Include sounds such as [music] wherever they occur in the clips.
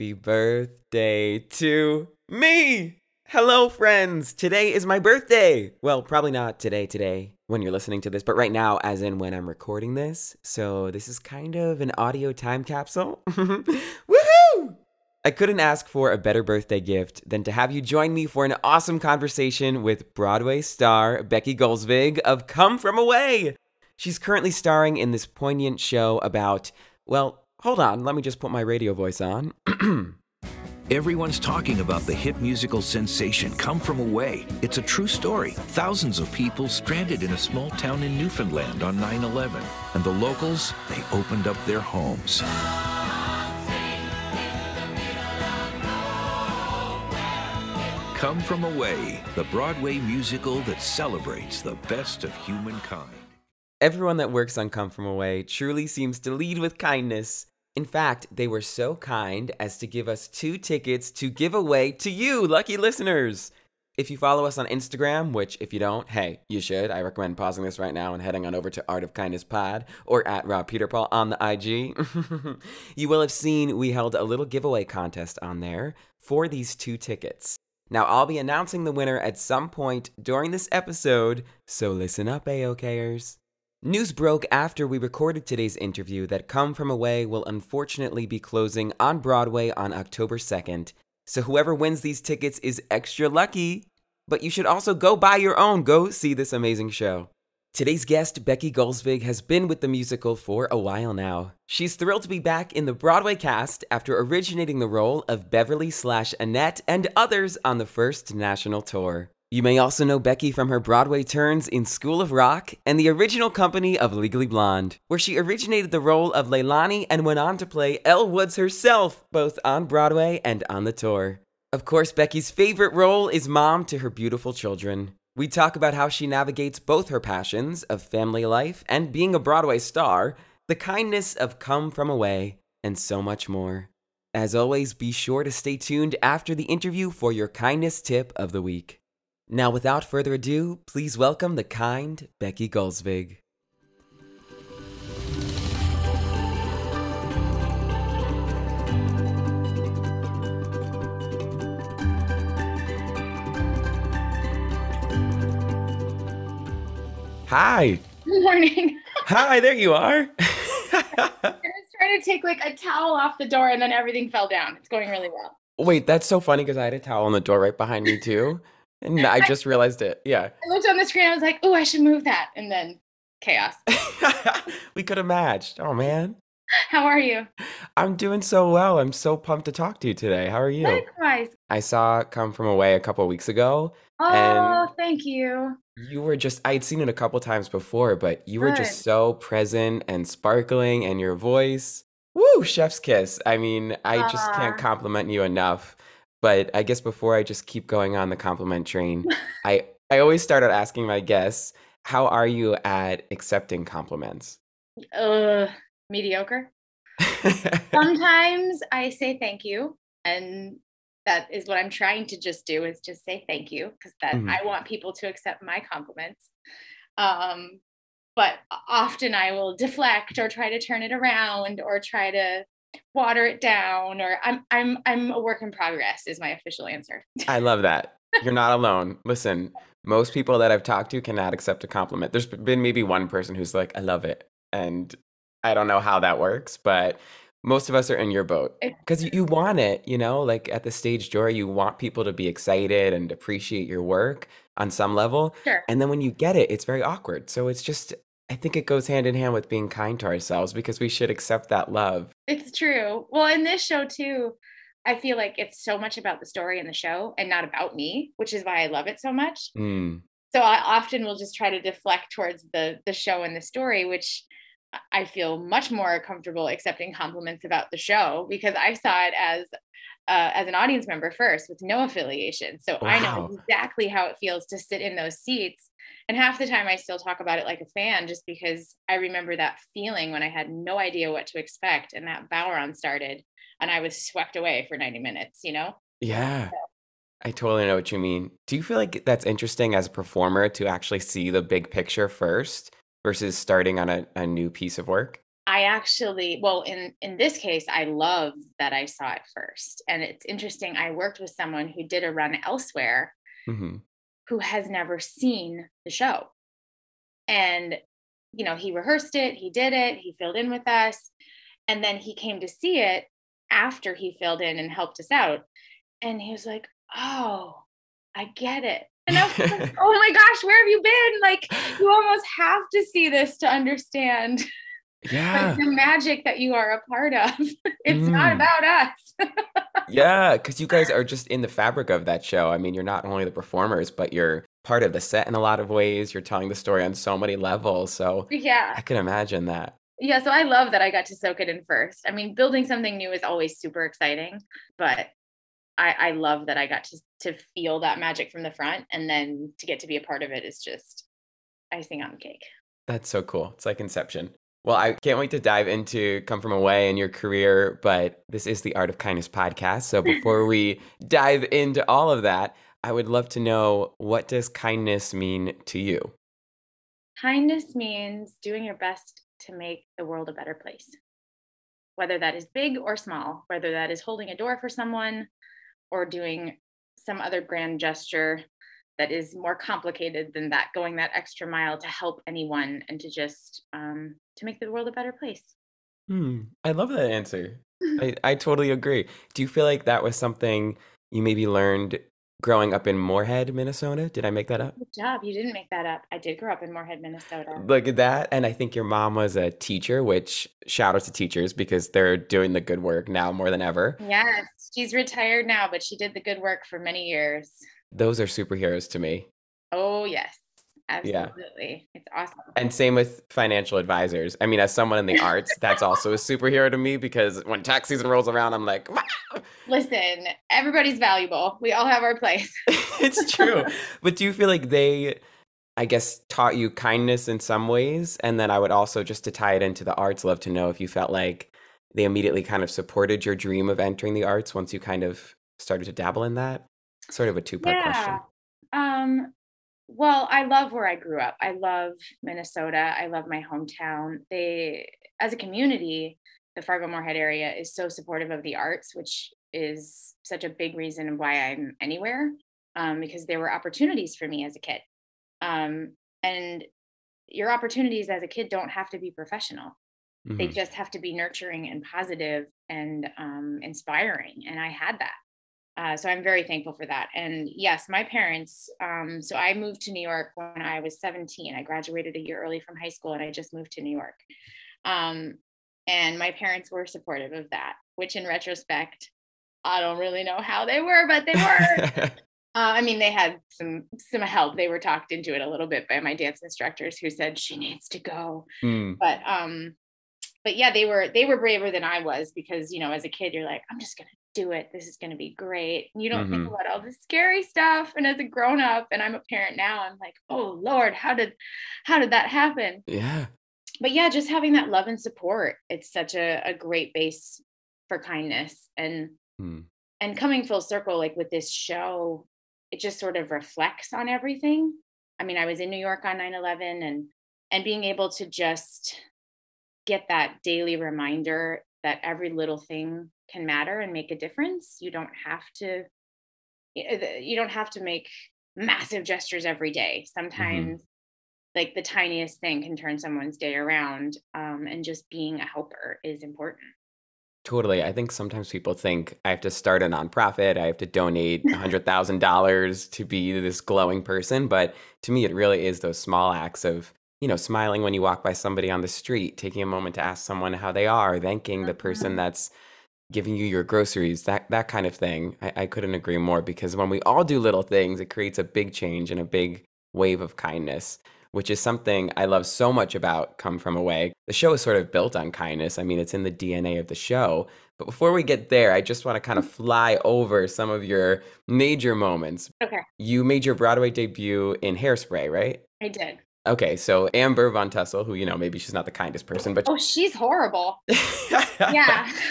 Happy birthday to me! Hello, friends! Today is my birthday! Well, probably not today, today, when you're listening to this, but right now, as in when I'm recording this. So, this is kind of an audio time capsule. [laughs] Woohoo! I couldn't ask for a better birthday gift than to have you join me for an awesome conversation with Broadway star Becky Gulsvig of Come From Away. She's currently starring in this poignant show about, well, hold on, let me just put my radio voice on. [clears throat] Everyone's talking about the hit musical sensation Come From Away. It's a true story. Thousands of people stranded in a small town in Newfoundland on 9 11. And the locals, they opened up their homes. Come From Away, the Broadway musical that celebrates the best of humankind. Everyone that works on Come From Away truly seems to lead with kindness. In fact, they were so kind as to give us two tickets to give away to you, lucky listeners. If you follow us on Instagram, which if you don't, hey, you should. I recommend pausing this right now and heading on over to Art of Kindness Pod or at Rob Peter Paul on the IG. [laughs] you will have seen we held a little giveaway contest on there for these two tickets. Now, I'll be announcing the winner at some point during this episode, so listen up, AOKers. News broke after we recorded today's interview that Come From Away will unfortunately be closing on Broadway on October 2nd. So whoever wins these tickets is extra lucky. But you should also go buy your own. Go see this amazing show. Today's guest, Becky Gulsvig, has been with the musical for a while now. She's thrilled to be back in the Broadway cast after originating the role of Beverley slash Annette and others on the first national tour. You may also know Becky from her Broadway turns in School of Rock and the original company of Legally Blonde, where she originated the role of Leilani and went on to play Elle Woods herself, both on Broadway and on the tour. Of course, Becky's favorite role is mom to her beautiful children. We talk about how she navigates both her passions of family life and being a Broadway star, the kindness of Come From Away, and so much more. As always, be sure to stay tuned after the interview for your kindness tip of the week. Now, without further ado, please welcome the kind Becky Gulsvig. Hi. Good morning. Hi, there you are. [laughs] I was trying to take like a towel off the door and then everything fell down. It's going really well. Wait, that's so funny because I had a towel on the door right behind me too. And I just realized it. Yeah. I looked on the screen. I was like, oh, I should move that. And then chaos. [laughs] we could have matched. Oh, man. How are you? I'm doing so well. I'm so pumped to talk to you today. How are you? Likewise. I saw Come From Away a couple weeks ago. Oh, thank you. you were just, I had seen it a couple times before, but you were just so present and sparkling and your voice. Woo! Woo, chef's kiss. I mean, I just can't compliment you enough. But I guess before I just keep going on the compliment train, I I always start out asking my guests, how are you at accepting compliments? Ugh, mediocre. [laughs] Sometimes I say thank you, and that is what I'm trying to just do is just say thank you because that Mhm. I want people to accept my compliments. Um, but often I will deflect or try to turn it around or try to water it down or I'm I'm I'm a work in progress is my official answer. I love that. [laughs] You're not alone. Listen, most people that I've talked to cannot accept a compliment. There's been maybe one person who's like, I love it. And I don't know how that works, but most of us are in your boat because you, you want it, you know, like at the stage joy, you want people to be excited and appreciate your work on some level. Sure. And then when you get it, it's very awkward. So it's just, I think it goes hand in hand with being kind to ourselves because we should accept that love. It's true. Well, in this show too, I feel like it's so much about the story in the show and not about me, which is why I love it so much. Mm. So I often will just try to deflect towards the the show and the story, which I feel much more comfortable accepting compliments about the show because I saw it as uh, as an audience member first with no affiliation. So I know exactly how it feels to sit in those seats. And half the time I still talk about it like a fan just because I remember that feeling when I had no idea what to expect and that bodhrán started and I was swept away for 90 minutes, you know? Yeah. I totally know what you mean. Do you feel like that's interesting as a performer to actually see the big picture first versus starting on a, a new piece of work? I actually, well, in in this case, I love that I saw it first, and it's interesting. I worked with someone who did a run elsewhere hmm who has never seen the show, and you know, he rehearsed it, he did it, he filled in with us, and then he came to see it after he filled in and helped us out, and he was like, "Oh, I get it." And I was like, [laughs] oh my gosh, where have you been? Like, you almost have to see this to understand Yeah. the magic that you are a part of. [laughs] it's not Mm. about us. [laughs] Yeah. Because you guys are just in the fabric of that show. I mean, you're not only the performers, but you're part of the set in a lot of ways. You're telling the story on so many levels. So yeah. I can imagine that. Yeah. So I love that I got to soak it in first. I mean, building something new is always super exciting, but I, I love that I got to to feel that magic from the front and then to get to be a part of it is just icing on the cake. That's so cool. It's like Inception. Well, I can't wait to dive into Come From Away and your career, but this is the Art of Kindness podcast. So before [laughs] we dive into all of that, I would love to know what does kindness mean to you? Kindness means doing your best to make the world a better place. Whether that is big or small, whether that is holding a door for someone or doing some other grand gesture that is more complicated than that, going that extra mile to help anyone and to just um, to make the world a better place. Hmm, I love that answer. [laughs] I, I totally agree. Do you feel like that was something you maybe learned growing up in Moorhead, Minnesota? Did I make that up? Good job. You didn't make that up. I did grow up in Moorhead, Minnesota. Look at that. And I think your mom was a teacher, which shout out to teachers because they're doing the good work now more than ever. Yes, she's retired now, but she did the good work for many years. Those are superheroes to me. Oh, yes. Yeah. Absolutely. It's awesome. And same with financial advisors. I mean, as someone in the arts, that's also a superhero to me because when tax season rolls around, I'm like. Listen, everybody's valuable. We all have our place. [laughs] it's true. But do you feel like they, I guess, taught you kindness in some ways? And then I would also, just to tie it into the arts, love to know if you felt like they immediately kind of supported your dream of entering the arts once you kind of started to dabble in that? Sort of a two part question. Um, well, I love where I grew up. I love Minnesota. I love my hometown. They, as a community, the Fargo Moorhead area is so supportive of the arts, which is such a big reason why I'm anywhere, um, because there were opportunities for me as a kid. Um, and your opportunities as a kid don't have to be professional they Mhm. just have to be nurturing and positive and um, inspiring and i had that uh, so i'm very thankful for that. And yes my parents um, so i moved to new york when i was 17 i graduated a year early from high school and i just moved to new york. Um, and my parents were supportive of that which in retrospect i don't really know how they were but they were. [laughs] Uh, I mean, they had some some help. They were talked into it a little bit by my dance instructors, who said she needs to go. Mm. but um but yeah, they were they were braver than I was because you know, as a kid, you're like, I'm just gonna do it. This is gonna be great. And you don't think Mhm. about all the scary stuff. And as a grown up, and I'm a parent now, I'm like, oh Lord, how did how did that happen? Yeah. But yeah, just having that love and support, it's such a, a great base for kindness. And Hmm. and coming full circle, like with this show, it just sort of reflects on everything. I mean, I was in New York on 9-11 and and being able to just get that daily reminder that every little thing can matter and make a difference. You don't have to you don't have to make massive gestures every day. Sometimes like the tiniest thing can turn someone's day around um, and just being a helper is important. Totally. I think sometimes people think I have to start a nonprofit, I have to donate $100,000 to be this glowing person. But to me, it really is those small acts of, you know, smiling when you walk by somebody on the street, taking a moment to ask someone how they are, thanking the person Mhm. that's giving you your groceries, that, that kind of thing. I, I couldn't agree more because when we all do little things, it creates a big change and a big wave of kindness which is something I love so much about Come From Away. The show is sort of built on kindness. I mean, it's in the DNA of the show. But before we get there, I just want to kind of mm-hmm. fly over some of your major moments. Okay, You made your Broadway debut in Hairspray, right? I did. Okay, so Amber Von Tussle, who, you know, maybe she's not the kindest person, but Oh, she's horrible. yeah. [laughs]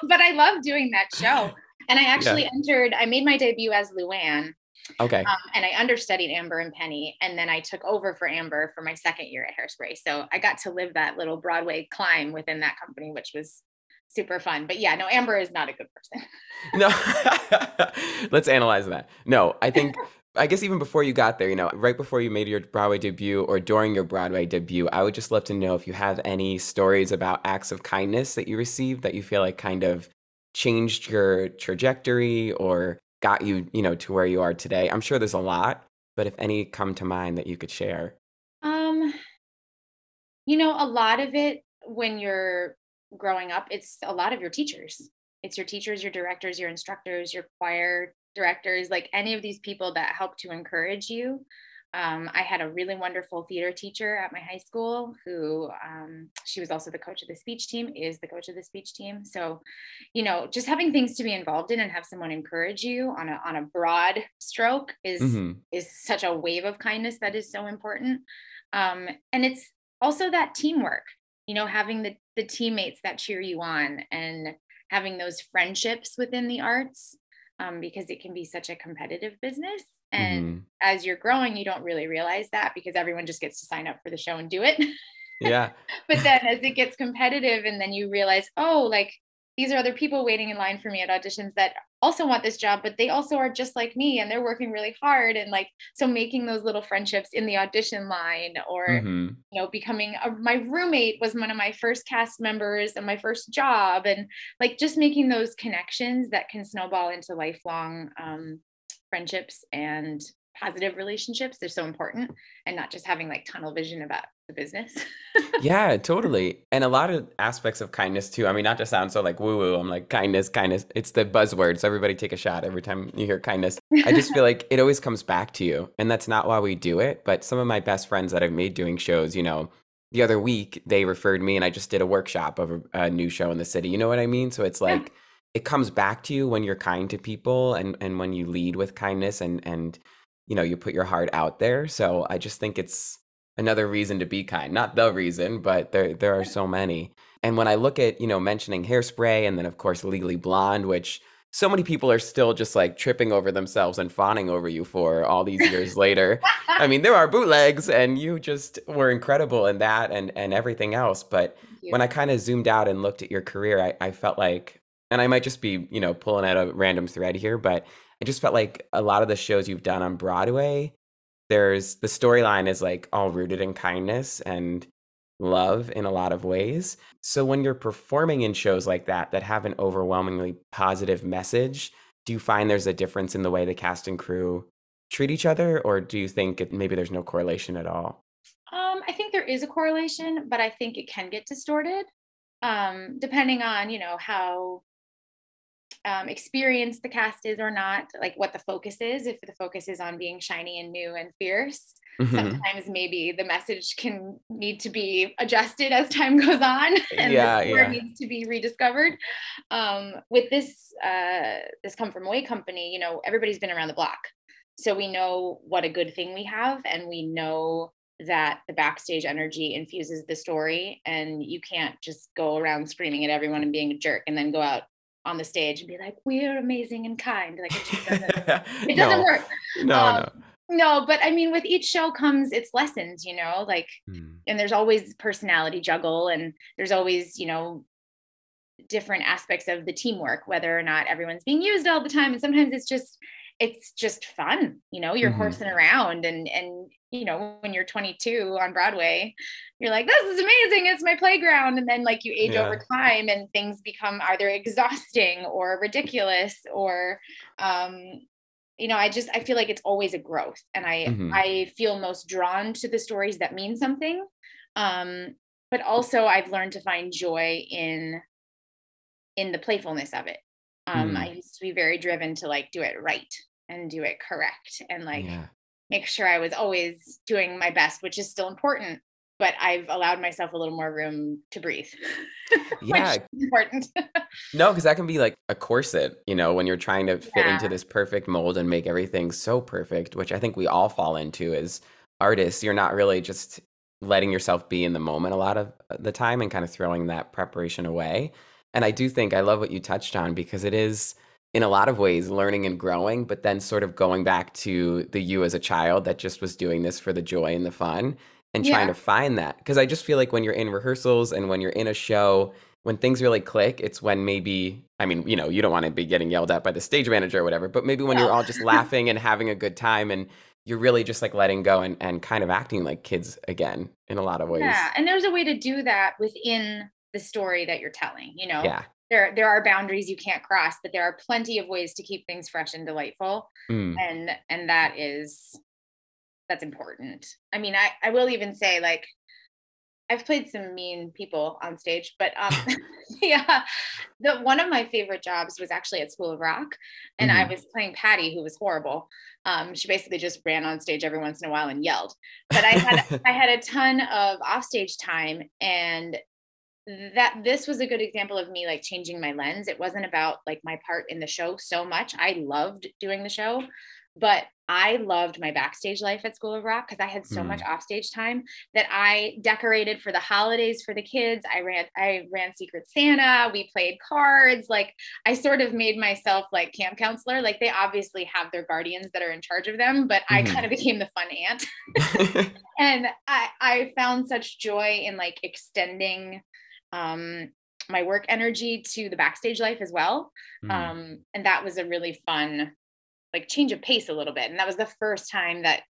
[laughs] But i love doing that show. And i actually entered i made my debut as Lou Ann okay. um, and i understudied amber and penny and then i took over for amber for my second year at hairspray. So i got to live that little broadway climb within that company which was super fun. But yeah no amber is not a good person. No, [laughs] let's analyze that. No, I think, I guess even before you got there, you know, right before you made your Broadway debut or during your Broadway debut, I would just love to know if you have any stories about acts of kindness that you received that you feel like kind of changed your trajectory or got you, you know, to where you are today. I'm sure there's a lot, but if any come to mind that you could share. um you know a lot of it when you're growing up it's a lot of your teachers it's your teachers your directors your instructors your choir directors like any of these people that help to encourage you. Um, i had a really wonderful theater teacher at my high school who um, she was also the coach of the speech team is the coach of the speech team. So you know just having things to be involved in and have someone encourage you on a on a broad stroke is hmm is such a wave of kindness that is so important. Um, and it's also that teamwork you know having the the teammates that cheer you on and having those friendships within the arts um, because it can be such a competitive business and Mhm. as you're growing you don't really realize that because everyone just gets to sign up for the show and do it Yeah. [laughs] but then as it gets competitive and then you realize oh like these are other people waiting in line for me at auditions that also want this job but they also are just like me and they're working really hard and like so making those little friendships in the audition line or hmm you know becoming a, my roommate was one of my first cast members and my first job and like just making those connections that can snowball into lifelong um, friendships and positive relationships they're so important and not just having like tunnel vision about the business [laughs] Yeah, totally. And a lot of aspects of kindness too. I mean, not to sound so like woo woo, I'm like kindness, kindness. It's the buzzword. So everybody take a shot every time you hear kindness. I just feel [laughs] like it always comes back to you. And that's not why we do it. But some of my best friends that I've made doing shows, you know, the other week they referred me and I just did a workshop of a, a new show in the city. You know what I mean? So it's Yeah. like it comes back to you when you're kind to people and and when you lead with kindness and and you know, you put your heart out there. So I just think it's another reason to be kind. Not the reason, but there there are so many. And when I look at, you know, mentioning hairspray and then of course Legally Blonde, which so many people are still just like tripping over themselves and fawning over you for all these years later. I mean, there are bootlegs and you just were incredible in that and and everything else, but when I kind of zoomed out and looked at your career, I, I felt like, and I might just be, you know, pulling out a random thread here, but I just felt like a lot of the shows you've done on Broadway, there's the storyline is like all rooted in kindness and love in a lot of ways. So when you're performing in shows like that that have an overwhelmingly positive message, do you find there's a difference in the way the cast and crew treat each other, or do you think it, maybe there's no correlation at all? Um, I think there is a correlation, but I think it can get distorted, um, depending on you know how um, experienced the cast is or not, like what the focus is. If the focus is on being shiny and new and fierce, Mhm. sometimes maybe the message can need to be adjusted as time [laughs] goes on and Yeah, the yeah. needs to be rediscovered um, with this uh, this come from away company you know everybody's been around the block so we know what a good thing we have and we know that the backstage energy infuses the story and you can't just go around screaming at everyone and being a jerk and then go out on the stage and be like we're amazing and kind like it just doesn't, [laughs] it doesn't no, work no, Um, no but i mean with each show comes its lessons you know like. Mm. and there's always personality juggle and there's always you know different aspects of the teamwork whether or not everyone's being used all the time and sometimes it's just it's just fun you know you're Mhm. horsing around and and you know when you're 22 on broadway you're like this is amazing it's my playground and then like you age Yeah. over time and things become either exhausting or ridiculous or um you know i just i feel like it's always a growth and i Mhm. i feel most drawn to the stories that mean something um but also i've learned to find joy in in the playfulness of it um Mm. i used to be very driven to like do it right and do it correct and like yeah. make sure i was always doing my best which is still important but i've allowed myself a little more room to breathe [laughs] Yeah. which important [laughs] No, because that can be like a corset, you know, when you're trying to fit into this perfect mold and make everything so perfect, which I think we all fall into as artists. You're not really just letting yourself be in the moment a lot of uh, the time and kind of throwing that preparation away. And I do think I love what you touched on because it is, in a lot of ways, learning and growing, but then sort of going back to the you as a child that just was doing this for the joy and the fun and trying to find that. Because I just feel like when you're in rehearsals and when you're in a show, when things really click, it's when maybe, I mean, you know, you don't want to be getting yelled at by the stage manager or whatever, but maybe when you're all just [laughs] laughing and having a good time and you're really just like letting go and, and kind of acting like kids again in a lot of ways. yeah and there's a way to do that within the story that you're telling you know Yeah. There there are boundaries you can't cross but there are plenty of ways to keep things fresh and delightful Mm. and and that is that's important i mean i i will even say like i've played some mean people on stage but um [laughs] [laughs] yeah the one of my favorite jobs was actually at school of rock and i Mhm. was playing patty who was horrible um she basically just ran on stage every once in a while and yelled but i had i had a ton of offstage time and that this was a good example of me like changing my lens. It wasn't about like my part in the show so much. I loved doing the show but i loved my backstage life at school of rock because i had so much offstage time that i decorated for the holidays for the kids. I ran i ran secret santa. We played cards. Like i sort of made myself like camp counselor. Like they obviously have their guardians that are in charge of them but i Mhm. kind of became the fun aunt. [laughs] And I I found such joy in like extending um my work energy to the backstage life as well. Mm. Um and that was a really fun like change of pace a little bit. And that was the first time that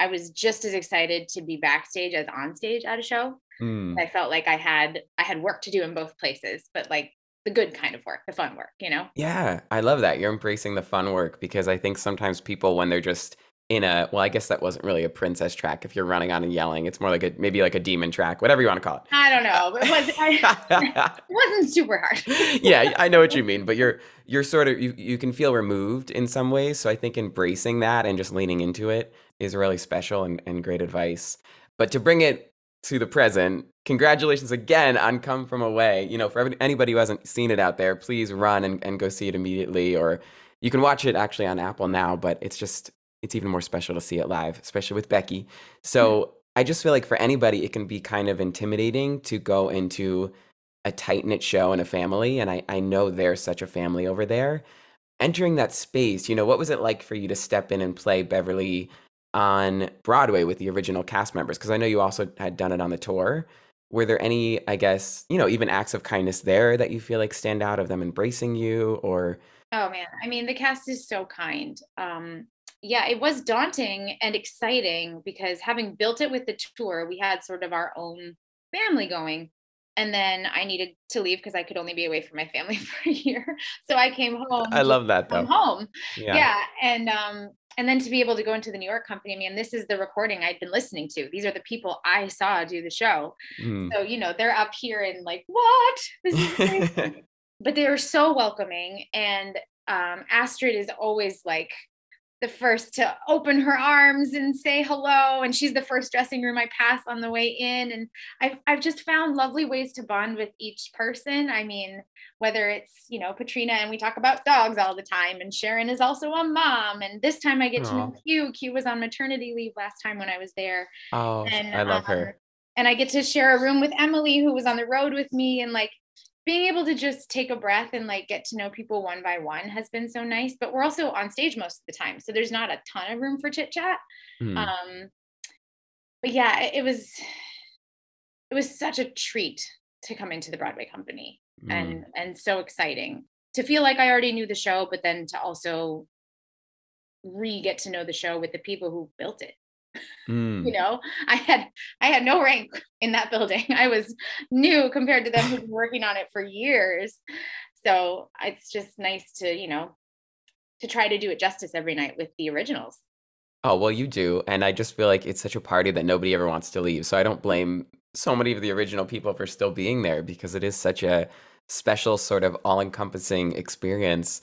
I was just as excited to be backstage as on stage at a show. Mm. I felt like I had I had work to do in both places, but like the good kind of work, the fun work, you know? Yeah, I love that. You're embracing the fun work because I think sometimes people, when they're just in a, well, I guess that wasn't really a princess track if you're running on and yelling. It's more like a, maybe like a demon track, whatever you want to call it. I don't know. It was I, [laughs] it. wasn't super hard. yeah, I know what you mean, but you're you're sort of you, you can feel removed in some ways. So I think embracing that and just leaning into it is really special and, and great advice. But to bring it to the present, congratulations again on Come From Away. You know, for every, anybody who hasn't seen it out there, please run and, and go see it immediately. Or you can watch it actually on Apple now, but it's just it's even more special to see it live, especially with Becky. So I just feel like for anybody, it can be kind of intimidating to go into a tight knit show and a family. And I, I know there's such a family over there. Entering that space, you know, what was it like for you to step in and play Beverley on Broadway with the original cast members? Because I know you also had done it on the tour. Were there any, I guess, you know, even acts of kindness there that you feel like stand out of them embracing you or? Oh man, I mean the cast is so kind. Um yeah, it was daunting and exciting because having built it with the tour, we had sort of our own family going. And then I needed to leave because I could only be away from my family [laughs] for a year. So I came home. I love that though. home. Yeah. Yeah. And um and then to be able to go into the New York company, I mean, this is the recording I'd been listening to. These are the people I saw do the show. Mm. So, you know, they're up here and like, what? This is crazy. [laughs] but they were so welcoming and um, astrid is always like the first to open her arms and say hello and she's the first dressing room i pass on the way in. And I've, I've just found lovely ways to bond with each person. I mean whether it's you know Petrina and we talk about dogs all the time and sharon is also a mom. And this time i get Aww. to know q. Q was on maternity leave last time when i was there. Oh and, i love um, her and i get to share a room with emily who was on the road with me and like being able to just take a breath and like get to know people one by one has been so nice but we're also on stage most of the time so there's not a ton of room for chit chat mm. um but yeah it, it, was it was such a treat to come into the broadway company mm. and and so exciting to feel like i already knew the show but then to also re get to know the show with the people who built it Mm. you know, I had I had no rank in that building. [laughs] I was new compared to them who've been working on it for years. So it's just nice to, you know, to try to do it justice every night with the originals. Oh, well, you do. And I just feel like it's such a party that nobody ever wants to leave. So I don't blame so many of the original people for still being there because it is such a special, sort of all encompassing experience.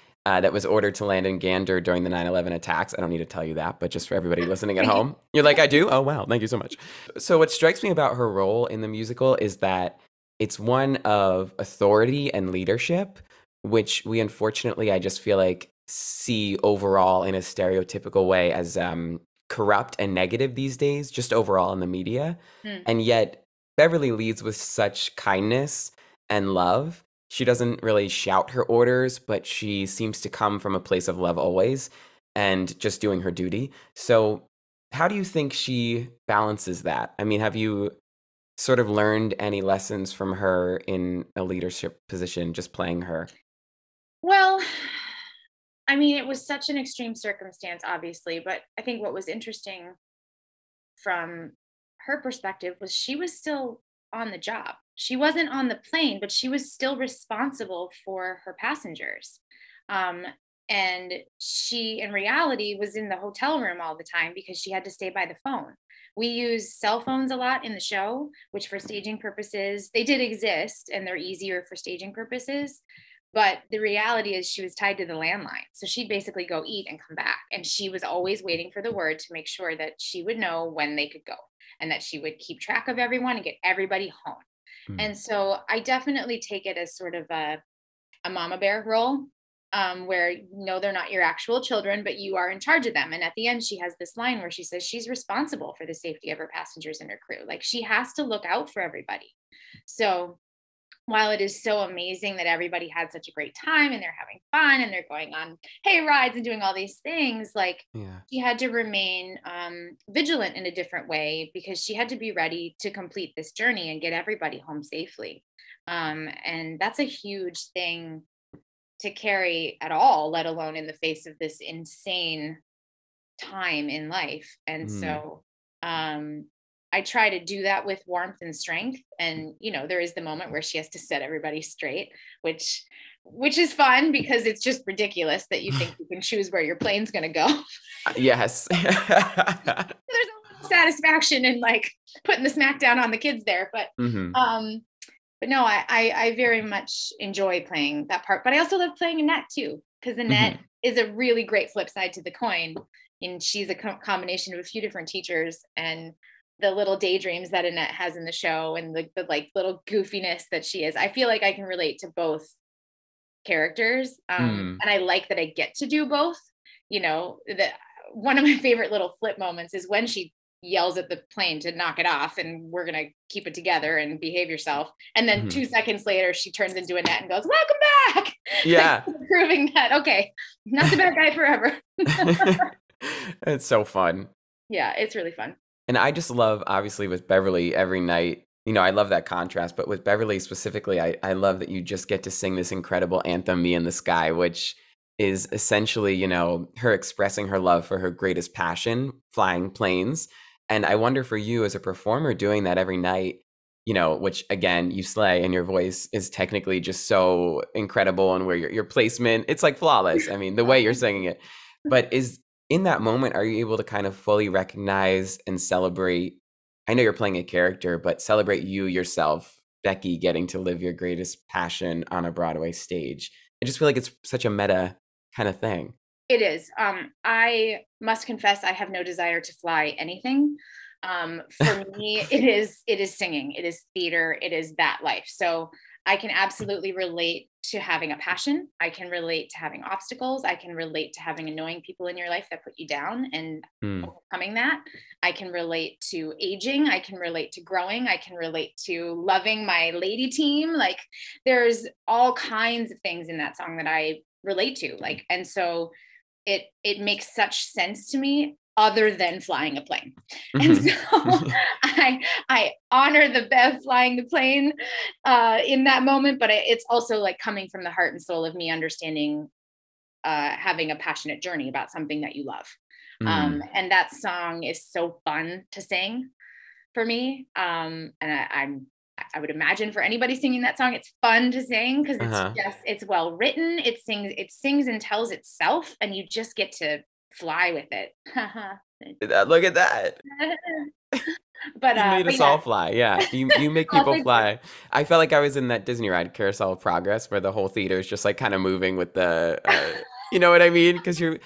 uh, that was ordered to land in Gander during the 9 11 attacks. I don't need to tell you that, but just for everybody listening at [laughs] home, you're like, I do? Oh, wow. Thank you so much. So, what strikes me about her role in the musical is that it's one of authority and leadership, which we unfortunately, I just feel like, see overall in a stereotypical way as um, corrupt and negative these days, just overall in the media. Mm. And yet, Beverley leads with such kindness and love she doesn't really shout her orders, but she seems to come from a place of love always and just doing her duty. So, how do you think she balances that? I mean, have you sort of learned any lessons from her in a leadership position just playing her? Well, I mean, it was such an extreme circumstance, obviously, but I think what was interesting from her perspective was she was still on the job she wasn't on the plane, but she was still responsible for her passengers. Um, and she, in reality, was in the hotel room all the time because she had to stay by the phone. We use cell phones a lot in the show, which for staging purposes, they did exist and they're easier for staging purposes. But the reality is, she was tied to the landline. So she'd basically go eat and come back. And she was always waiting for the word to make sure that she would know when they could go and that she would keep track of everyone and get everybody home. Mm. And so I definitely take it as sort of a, a mama bear role um, where know they're not your actual children, but you are in charge of them. And at the end, she has this line where she says she's responsible for the safety of her passengers and her crew. Like she has to look out for everybody. So while it is so amazing that everybody had such a great time and they're having fun and they're going on hay rides and doing all these things, like yeah. she had to remain um, vigilant in a different way because she had to be ready to complete this journey and get everybody home safely. Um, and that's a huge thing to carry at all, let alone in the face of this insane time in life. And mm. so um, I try to do that with warmth and strength. And, you know, there is the moment where she has to set everybody straight, which which is fun because it's just ridiculous that you [laughs] think you can choose where your plane's going to go. Uh, yes. [laughs] [laughs] There's a little satisfaction in like putting the smack down on the kids there, but mm-hmm. um but no, I, I, I very much enjoy playing that part. But I also love playing Annette too, because Annette mm-hmm. is a really great flip side to the coin and she's a co- combination of a few different teachers and the little daydreams that Annette has in the show and the, the like little goofiness that she is. I feel like I can relate to both characters. Um, Mm. and I like that I get to do both. You know, that one of my [laughs] favorite little flip moments is when she yells at the plane to knock it off and we're gonna keep it together and behave yourself. And then Mhm. two seconds later, she turns into Annette and goes, Welcome back. [laughs] Yeah. [laughs] Proving that okay, not the bad guy forever. it's so fun. yeah, it's really fun. And I just love, obviously, with Beverley every night. You know, I love that contrast, but with Beverley specifically, I, I love that you just get to sing this incredible anthem, Me in the Sky, which is essentially, you know, her expressing her love for her greatest passion, flying planes. And I wonder for you as a performer doing that every night, you know, which again, you slay and your voice is technically just so incredible and where your, your placement, it's like flawless. I mean, the way you're singing it. But is in that moment, are you able to kind of fully recognize and celebrate? I know you're playing a character, but celebrate you yourself, Becky, getting to live your greatest passion on a Broadway stage. I just feel like it's such a meta kind of thing. It is. Um, I must confess, I have no desire to fly anything. Um, for [laughs] me, it is it is singing, it is theater, it is that life. So I can absolutely relate to having a passion. I can relate to having obstacles. I can relate to having annoying people in your life that put you down and Hmm. overcoming that. I can relate to aging. I can relate to growing. I can relate to loving my lady team. Like there's all kinds of things in that song that I relate to. Like, and so it it makes such sense to me other than flying a plane. And Mhm. so [laughs] I I honor the Bev flying the plane uh, in that moment, but it's also like coming from the heart and soul of me understanding uh, having a passionate journey about something that you love. Mm. Um, and that song is so fun to sing for me. Um, and I, I'm I would imagine for anybody singing that song, it's fun to sing because it's Uh-huh. just it's well written. It sings it sings and tells itself, and you just get to fly with it. [laughs] Look at that. [laughs] but You uh, made but us yeah. all fly. Yeah. You you make [laughs] people fly. I felt like I was in that Disney ride, Carousel of Progress, where the whole theater is just like kind of moving with the uh, you know what I mean? Because you're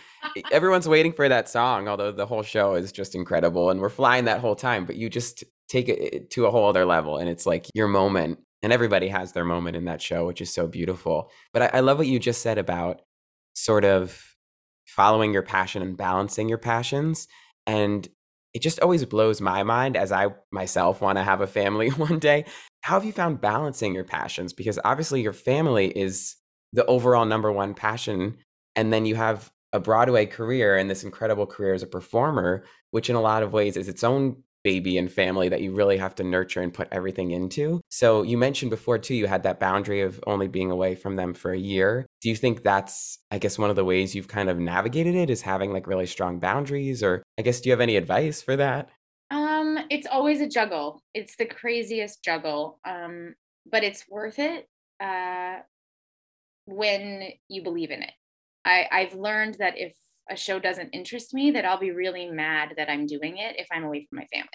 everyone's waiting for that song, although the whole show is just incredible and we're flying that whole time, but you just take it to a whole other level and it's like your moment. And everybody has their moment in that show, which is so beautiful. But I, I love what you just said about sort of following your passion and balancing your passions. And it just always blows my mind as I myself want to have a family [laughs] one day. How have you found balancing your passions? Because obviously your family is the overall number one passion. And then you have a Broadway career and this incredible career as a performer, which in a lot of ways is its own baby and family that you really have to nurture and put everything into. So you mentioned before too, you had that boundary of only being away from them for a year. Do you think that's, I guess, one of the ways you've kind of navigated it is having like really strong boundaries? Or I guess, do you have any advice for that? Um, it's always a juggle. It's the craziest juggle. Um, but it's worth it uh, when you believe in it. I, I've learned that if a show doesn't interest me, that I'll be really mad that I'm doing it if I'm away from my family.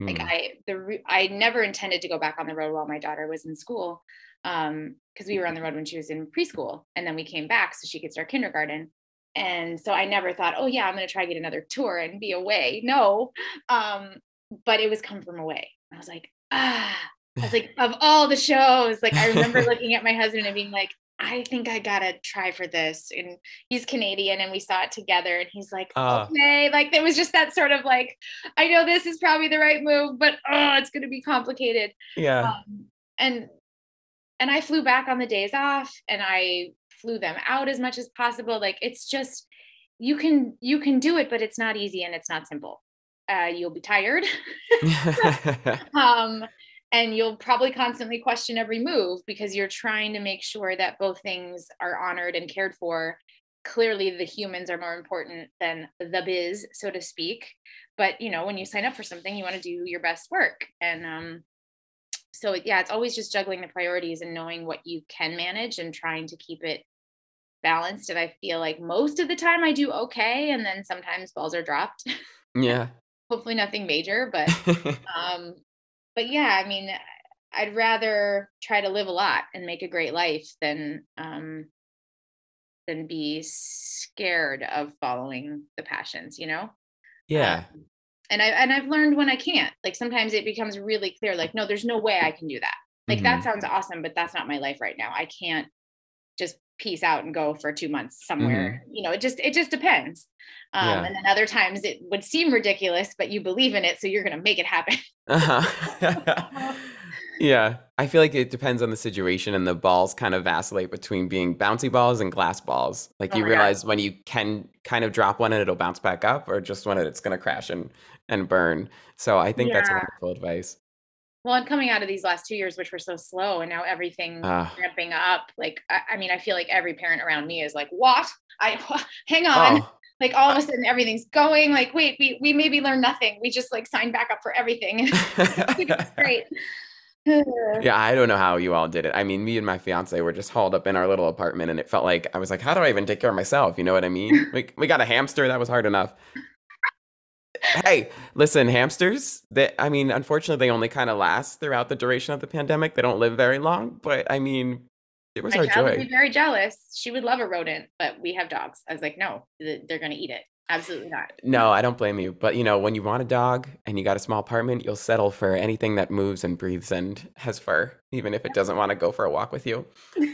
Like Mm. I, the re- I never intended to go back on the road while my daughter was in school, um, because we were on the road when she was in preschool, and then we came back so she could start kindergarten. And so I never thought, oh yeah, I'm gonna try get another tour and be away. No, um, but it was come from away. I was like, ah, I was like, of all the shows, like I remember [laughs] looking at my husband and being like, I think I gotta try for this. And he's Canadian and we saw it together and he's like, Ah. okay. Like there was just that sort of like, I know this is probably the right move, but oh, it's gonna be complicated. Yeah. Um, and and I flew back on the days off and I flew them out as much as possible. Like it's just you can you can do it, but it's not easy and it's not simple. Uh, you'll be tired. [laughs] [laughs] um, and you'll probably constantly question every move because you're trying to make sure that both things are honored and cared for. Clearly the humans are more important than the biz so to speak. But you know when you sign up for something you want to do your best work. And um so yeah it's always just juggling the priorities and knowing what you can manage and trying to keep it balanced. And i feel like most of the time i do okay and then sometimes balls are dropped. Yeah. [laughs] hopefully nothing major but [laughs] um but yeah i mean i'd rather try to live a lot and make a great life than um than be scared of following the passions, you know? Yeah. Um, and I and I've learned when I can't. Like sometimes it becomes really clear, like, no, there's no way I can do that. Like that Mhm. sounds awesome, but that's not my life right now. I can't just peace out and go for two months somewhere. You know, it just it just depends. Um, Yeah. and then other times it would seem ridiculous, but you believe in it, so you're gonna make it happen. [laughs] Uh-huh. [laughs] yeah. I feel like it depends on the situation and the balls kind of vacillate between being bouncy balls and glass balls. Like Oh you my God. realize when you can kind of drop one and it'll bounce back up or just when it's going to crash and and burn. So I think that's Yeah. wonderful advice. Well, and coming out of these last two years, which were so slow, and now everything Ah. ramping up, like I, I mean, I feel like every parent around me is like, "What? I [laughs] hang on." Oh, Like all of a sudden, everything's going. Like, wait, we we maybe learned nothing. We just like signed back up for everything. [laughs] [laughs] great. yeah, I don't know how you all did it. I mean, me and my fiance were just hauled up in our little apartment and it felt like I was like, how do I even take care of myself? You know what I mean? we, we got a hamster, that was hard enough. Hey, listen, hamsters, they, I mean, unfortunately, they only kind of last throughout the duration of the pandemic. They don't live very long, but I mean, it was My our child would be very jealous. She would love a rodent, but we have dogs. I was like, no, they're gonna eat it. Absolutely not. No, I don't blame you. But you know, when you want a dog and you got a small apartment, you'll settle for anything that moves and breathes and has fur, even if it doesn't want to go for a walk with you. [laughs]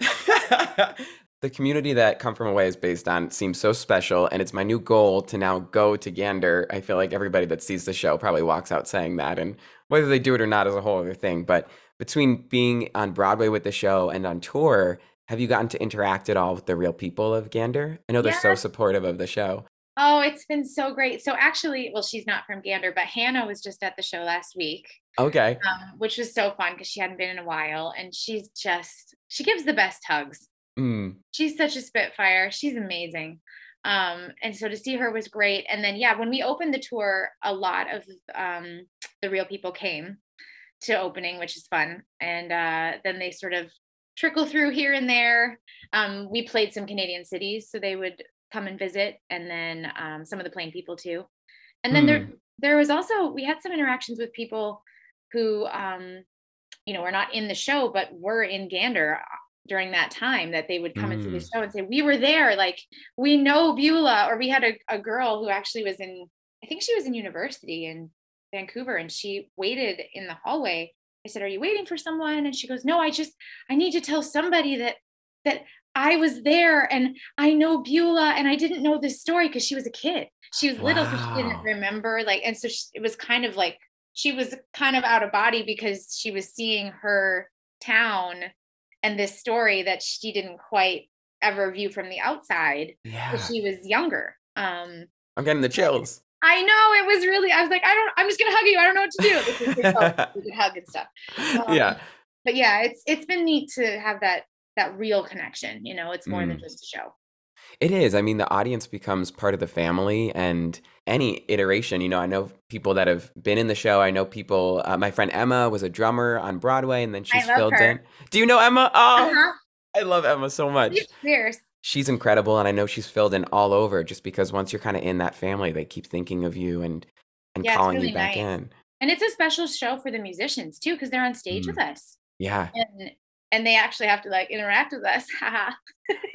[laughs] [laughs] the community that Come From Away is based on seems so special, and it's my new goal to now go to Gander. I feel like everybody that sees the show probably walks out saying that, and whether they do it or not is a whole other thing. But between being on Broadway with the show and on tour, have you gotten to interact at all with the real people of Gander? I know they're so supportive of the show. Oh, it's been so great. So actually, well, she's not from Gander, but Hannah was just at the show last week. Okay. um, which was so fun because she hadn't been in a while and she's just she gives the best hugs Mm. she's such a spitfire. She's amazing. Um, and so to see her was great. And then yeah when we opened the tour a lot of um, the real people came to opening which is fun. And uh, then they sort of trickle through here and there. Um, we played some canadian cities so they would come and visit and then um, some of the plane people too. And then there there was also we had some interactions with people who um you know were not in the show but were in gander during that time that they would come and see the Mm. show and say we were there like we know beulah or we had a, a girl who actually was in i think she was in university in vancouver and she waited in the hallway. I said are you waiting for someone? And she goes no i just i need to tell somebody that that i was there and i know beulah and i didn't know this story because she was a kid. She was little so she didn't remember like and so she, it was kind of like she was kind of out of body because she was seeing her town and this story that she didn't quite ever view from the outside Yeah. because she was younger um I'm getting the chills. i know it was really i was like i don't i'm just gonna hug you i don't know what to do This is we [laughs] could hug and stuff Um, yeah. but yeah it's it's been neat to have that that real connection you know it's more than Mm. just a show It is. I mean, the audience becomes part of the family and any iteration. You know, I know people that have been in the show. I know people, uh, my friend Emma was a drummer on Broadway and then she's filled her. in. Do you know Emma? Oh, uh-huh. I love Emma so much. she's fierce She's incredible. And I know she's filled in all over just because once you're kind of in that family, they keep thinking of you and, and Yeah, it's calling really you back nice. in. and it's a special show for the musicians too because they're on stage Mm. with us Yeah. and and they actually have to like interact with us. [laughs]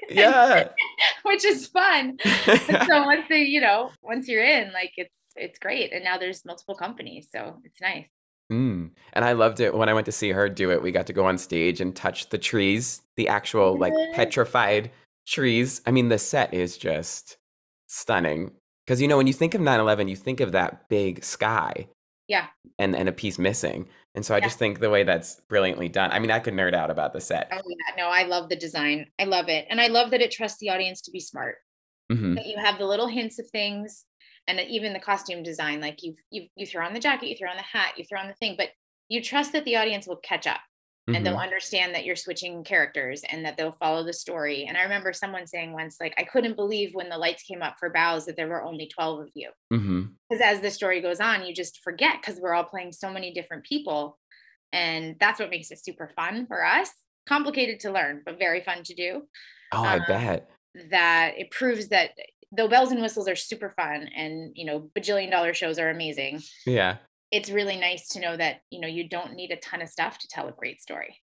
Yeah. [laughs] which is fun [laughs] so once they you know once you're in like it's it's great and now there's multiple companies so it's nice Mm. And I loved it when I went to see her do it. We got to go on stage and touch the trees, the actual like petrified trees. I mean, the set is just stunning. Because you know, when you think of 9 11, you think of that big sky yeah and, and a piece missing. And so I Yeah. just think the way that's brilliantly done. I mean, I could nerd out about the set. oh yeah no i love the design i love it and i love that it trusts the audience to be smart hmm that you have the little hints of things and even the costume design like you you you throw on the jacket you throw on the hat you throw on the thing but you trust that the audience will catch up and they'll understand that you're switching characters and that they'll follow the story. And i remember someone saying once like i couldn't believe when the lights came up for bows that there were only 12 of you. Because as the story goes on you just forget because we're all playing so many different people. And that's what makes it super fun for us. Complicated to learn but very fun to do. Oh, I Um, bet. that it proves that though bells and whistles are super fun and you know bajillion dollar shows are amazing. Yeah. It's really nice to know that you know you don't need a ton of stuff to tell a great story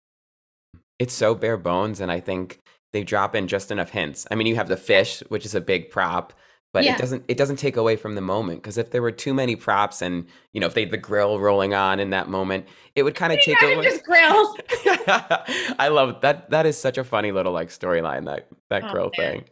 It's so bare bones. And I think they drop in just enough hints. I mean, you have the fish, which is a big prop, but Yeah. it doesn't it doesn't take away from the moment because if there were too many props and you know if they had the grill rolling on in that moment, it would kind of take away. just grills. [laughs] I love that. That is such a funny little like storyline that that Oh, grill man. thing.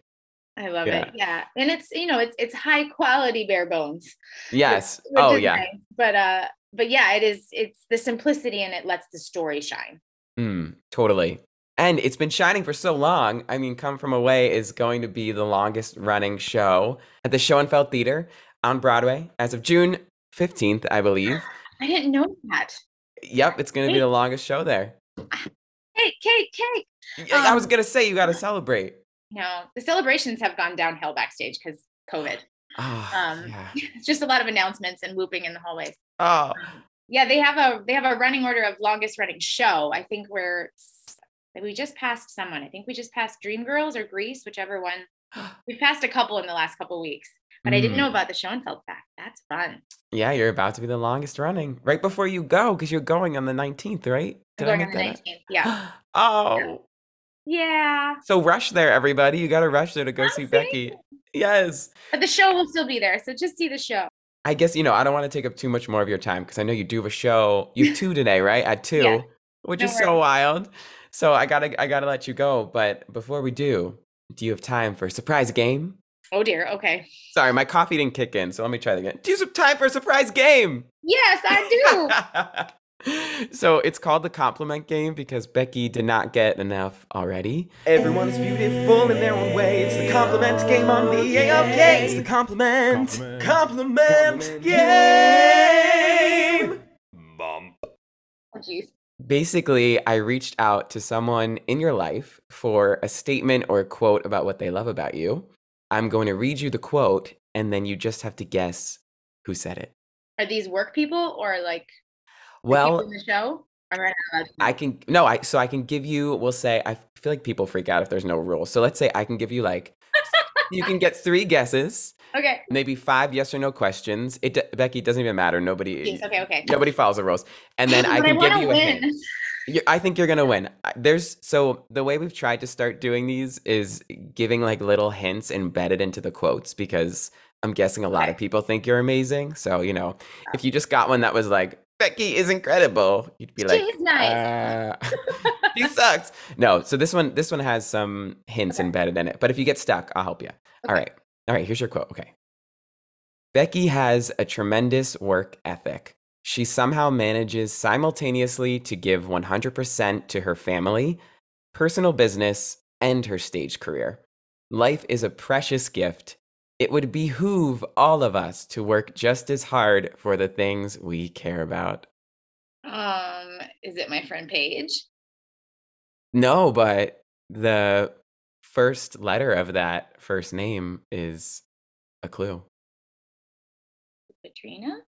I love Yeah. it. Yeah. And it's, you know, it's it's high quality bare bones. Yes. which Oh yeah. nice. But uh but yeah, it is it's the simplicity and it lets the story shine. Mm, totally. And it's been shining for so long. I mean, Come From Away is going to be the longest running show at the Schoenfeld Theater on Broadway as of June 15th, I believe. [gasps] I didn't know that. Yep, it's going to be the longest show there. Cake, cake, cake. I was Um, going to say, you got to celebrate. No, the celebrations have gone downhill backstage because COVID. Ah, Um yeah. [laughs] it's just a lot of announcements and whooping in the hallways. Oh, Yeah, they have a they have a running order of longest running show. I think we're we just passed someone. I think we just passed Dreamgirls or Grease, whichever one. [gasps] We've passed a couple in the last couple weeks. But I didn't know Mm. about the Schoenfeld fact. That's fun. yeah, you're about to be the longest running right before you go because you're going on the 19th, right? Did going on the that up? 19th. Yeah. [gasps] Oh, Yeah. so rush there, everybody. You got to rush there to go I'm see saying. Becky. Yes. But the show will still be there. So just see the show. I guess you know I don't want to take up too much more of your time because I know you do have a show. You have two today, right? At [laughs] two, Yeah. which No is so wild. So I gotta I gotta let you go. But before we do, do you have time for a surprise game? Oh dear. Okay. Sorry, my coffee didn't kick in, so let me try that again. Do you have time for a surprise game? Yes, I do. [laughs] so it's called the compliment game because Becky did not get enough already. Everyone is beautiful in their own way. It's the compliment game on the AOK. It's the compliment, compliment, game. oh jeez. Basically, I reached out to someone in your life for a statement or a quote about what they love about you. I'm going to read you the quote, and then you just have to guess who said it. Are these work people or like the people Well, in the show? I not allowed to- I can no, I so I can give you. We'll say I feel like people freak out if there's no rules. So let's say I can give you like you can get [laughs] three guesses, Okay. maybe five yes or no questions. It Becky it doesn't even matter. Nobody okay, okay. nobody follows the rules, and then [laughs] I can wanna give you a hint. I think you're gonna win. [laughs] There's so the way we've tried to start doing these is giving like little hints embedded into the quotes because I'm guessing a lot of people think you're amazing. So you know, if oh. you just got one that was like Becky is incredible, you'd be like, She's nice. uh, [laughs] she sucks. No, so this one this one has some hints embedded in it. But if you get stuck, I'll help you. All Okay. right. All right, here's your quote. Okay. Becky has a tremendous work ethic. She somehow manages simultaneously to give 100% to her family, personal business, and her stage career. Life is a precious gift. It would behoove all of us to work just as hard for the things we care about. Um, is it my friend Paige? No, but the first letter of that first name is a clue. Katrina?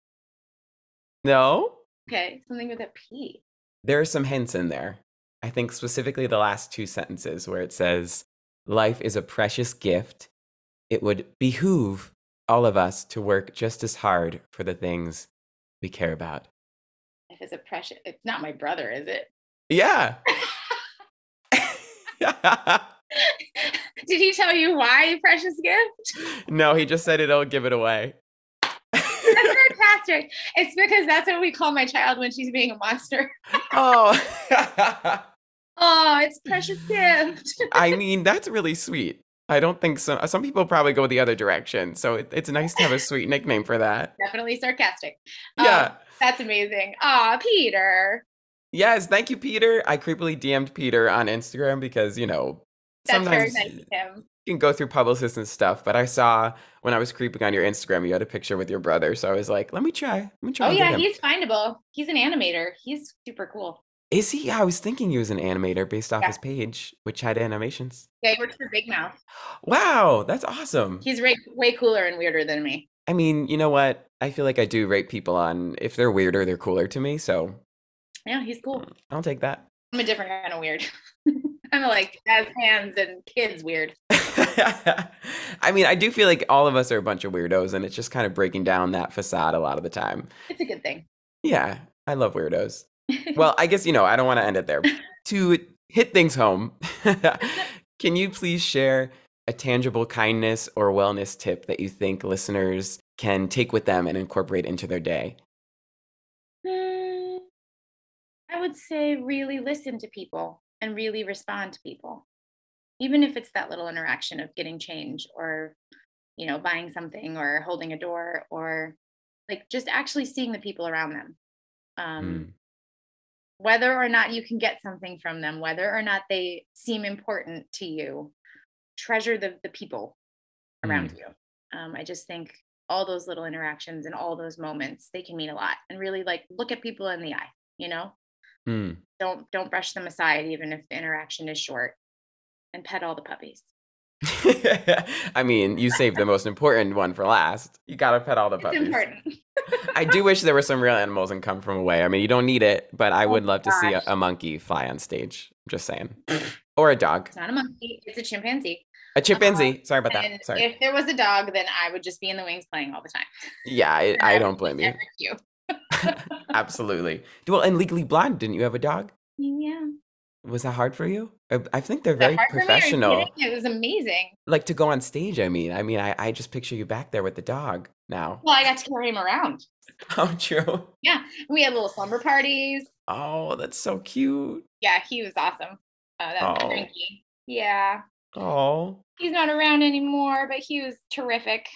No? Okay, something with a P. There are some hints in there. I think specifically the last two sentences where it says, Life is a precious gift. It would behoove all of us to work just as hard for the things we care about. If it's a precious, it's not my brother, is it? Yeah. [laughs] Did he tell you why precious gift? no, he just said it'll give it away. That's fantastic. It's because that's what we call my child when she's being a monster. oh. [laughs] Oh, it's precious gift. I mean, that's really sweet. I don't think so. Some people probably go the other direction. So it, it's nice to have a [laughs] sweet nickname for that. Definitely sarcastic. Um, Yeah. that's amazing. Aw, Peter. Yes. Thank you, Peter. I creepily DM'd Peter on Instagram because, you know, That's sometimes nice you can go through publicists and stuff. But I saw when I was creeping on your Instagram, you had a picture with your brother. So I was like, let me try. Let me try. Oh yeah, he's findable. He's an animator. He's super cool. Is he? I was thinking he was an animator based off Yeah. his page, which had animations. Yeah, he works for Big Mouth. Wow, that's awesome. He's way, way cooler and weirder than me. I mean, you know what? I feel like I do rate people on if they're weirder, they're cooler to me. So Yeah, he's cool. I'll take that. I'm a different kind of weird. [laughs] I'm like as hands and kids weird. [laughs] I mean, I do feel like all of us are a bunch of weirdos, and it's just kind of breaking down that facade a lot of the time. It's a good thing. Yeah, I love weirdos. Well, I guess, you know, I don't want to end it there. [laughs] to hit things home, [laughs] Can you please share a tangible kindness or wellness tip that you think listeners can take with them and incorporate into their day? Mm, I would say really listen to people and really respond to people. Even if it's that little interaction of getting change or, you know, buying something or holding a door or like just actually seeing the people around them. Um, Mm. Whether or not you can get something from them, whether or not they seem important to you, treasure the, the people around you. Um, I just think all those little interactions and all those moments, they can mean a lot and really like look at people in the eye, you know? Mm. don't don't brush them aside even if the interaction is short and pet all the puppies [laughs] I mean, you saved the most important one for last. You gotta pet all the it's puppies. important [laughs] I do wish there were some real animals and come from away. I mean, you don't need it, but I Oh would love to see a, a monkey fly on stage. Just saying, or a dog, it's not a monkey it's a chimpanzee a chimpanzee. Um, Sorry about and that. Sorry. if there was a dog then i would just be in the wings playing all the time Yeah, I, I um, don't blame you. [laughs] you Absolutely. Well, and Legally Blonde, didn't you have a dog? yeah Was that hard for you? I, I think they're Was that very hard for me? Are you professional. it was amazing Like to go on stage. I mean, I mean, I, I just picture you back there with the dog now. well i got to carry him around [laughs] Oh, true. yeah we had little slumber parties Oh, that's so cute. yeah he was awesome uh, that was Oh. Frankie. yeah Oh, he's not around anymore but he was terrific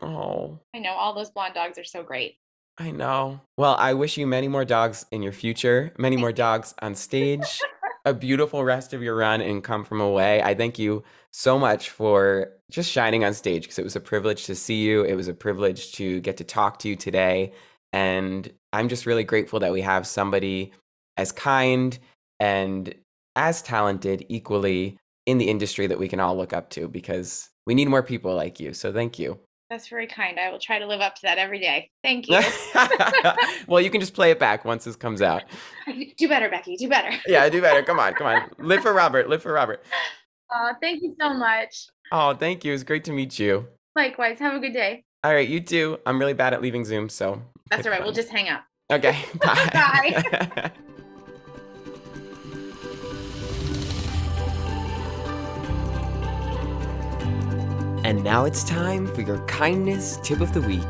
oh. i know all those blonde dogs are so great I know. Well, I wish you many more dogs in your future, many more dogs on stage, [laughs] a beautiful rest of your run and come from away. I thank you so much for just shining on stage because it was a privilege to see you. It was a privilege to get to talk to you today. And I'm just really grateful that we have somebody as kind and as talented equally in the industry that we can all look up to because we need more people like you. So thank you. That's very kind. I will try to live up to that every day. Thank you. [laughs] well, you can just play it back once this comes out. [laughs] do better, Becky. Do better. Yeah, do better. Come on, come on. Live for Robert. Live for Robert. Uh, thank you so much. Oh, thank you. It's great to meet you. Likewise. Have a good day. All right, you too. I'm really bad at leaving Zoom, so. That's all right. We'll just hang up. Okay. [laughs] Bye. Bye. And now it's time for your kindness tip of the week.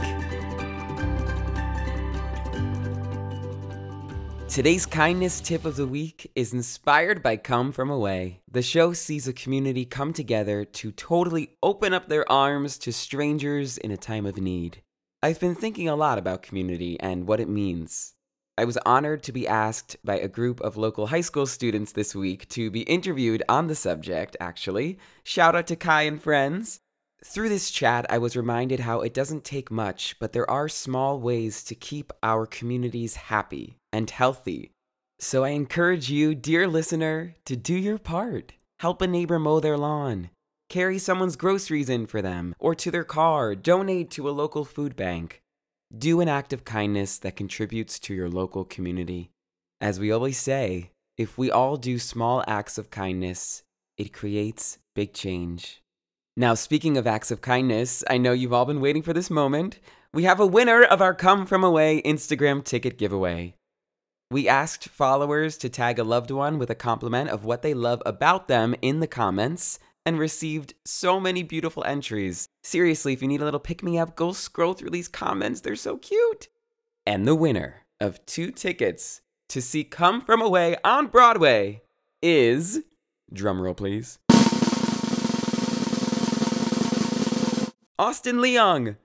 Today's kindness tip of the week is inspired by Come From Away. The show sees a community come together to totally open up their arms to strangers in a time of need. I've been thinking a lot about community and what it means. I was honored to be asked by a group of local high school students this week to be interviewed on the subject, actually. Shout out to Kai and friends. Through this chat, I was reminded how it doesn't take much, but there are small ways to keep our communities happy and healthy. So I encourage you, dear listener, to do your part. Help a neighbor mow their lawn, carry someone's groceries in for them, or to their car, donate to a local food bank. Do an act of kindness that contributes to your local community. As we always say, if we all do small acts of kindness, it creates big change. Now, speaking of acts of kindness, I know you've all been waiting for this moment. We have a winner of our Come From Away Instagram ticket giveaway. We asked followers to tag a loved one with a compliment of what they love about them in the comments and received so many beautiful entries. Seriously, if you need a little pick me up, go scroll through these comments. They're so cute. And the winner of two tickets to see Come From Away on Broadway is. Drumroll, please. Austin Leong.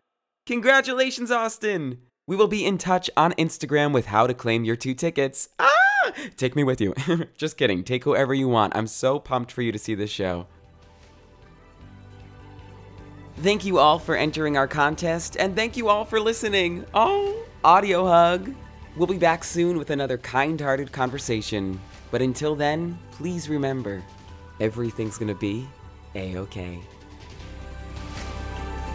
Congratulations, Austin. We will be in touch on Instagram with how to claim your two tickets. Ah! Take me with you. [laughs] Just kidding. Take whoever you want. I'm so pumped for you to see this show. Thank you all for entering our contest, and thank you all for listening. Oh, audio hug. We'll be back soon with another kind hearted conversation. But until then, please remember everything's gonna be a okay.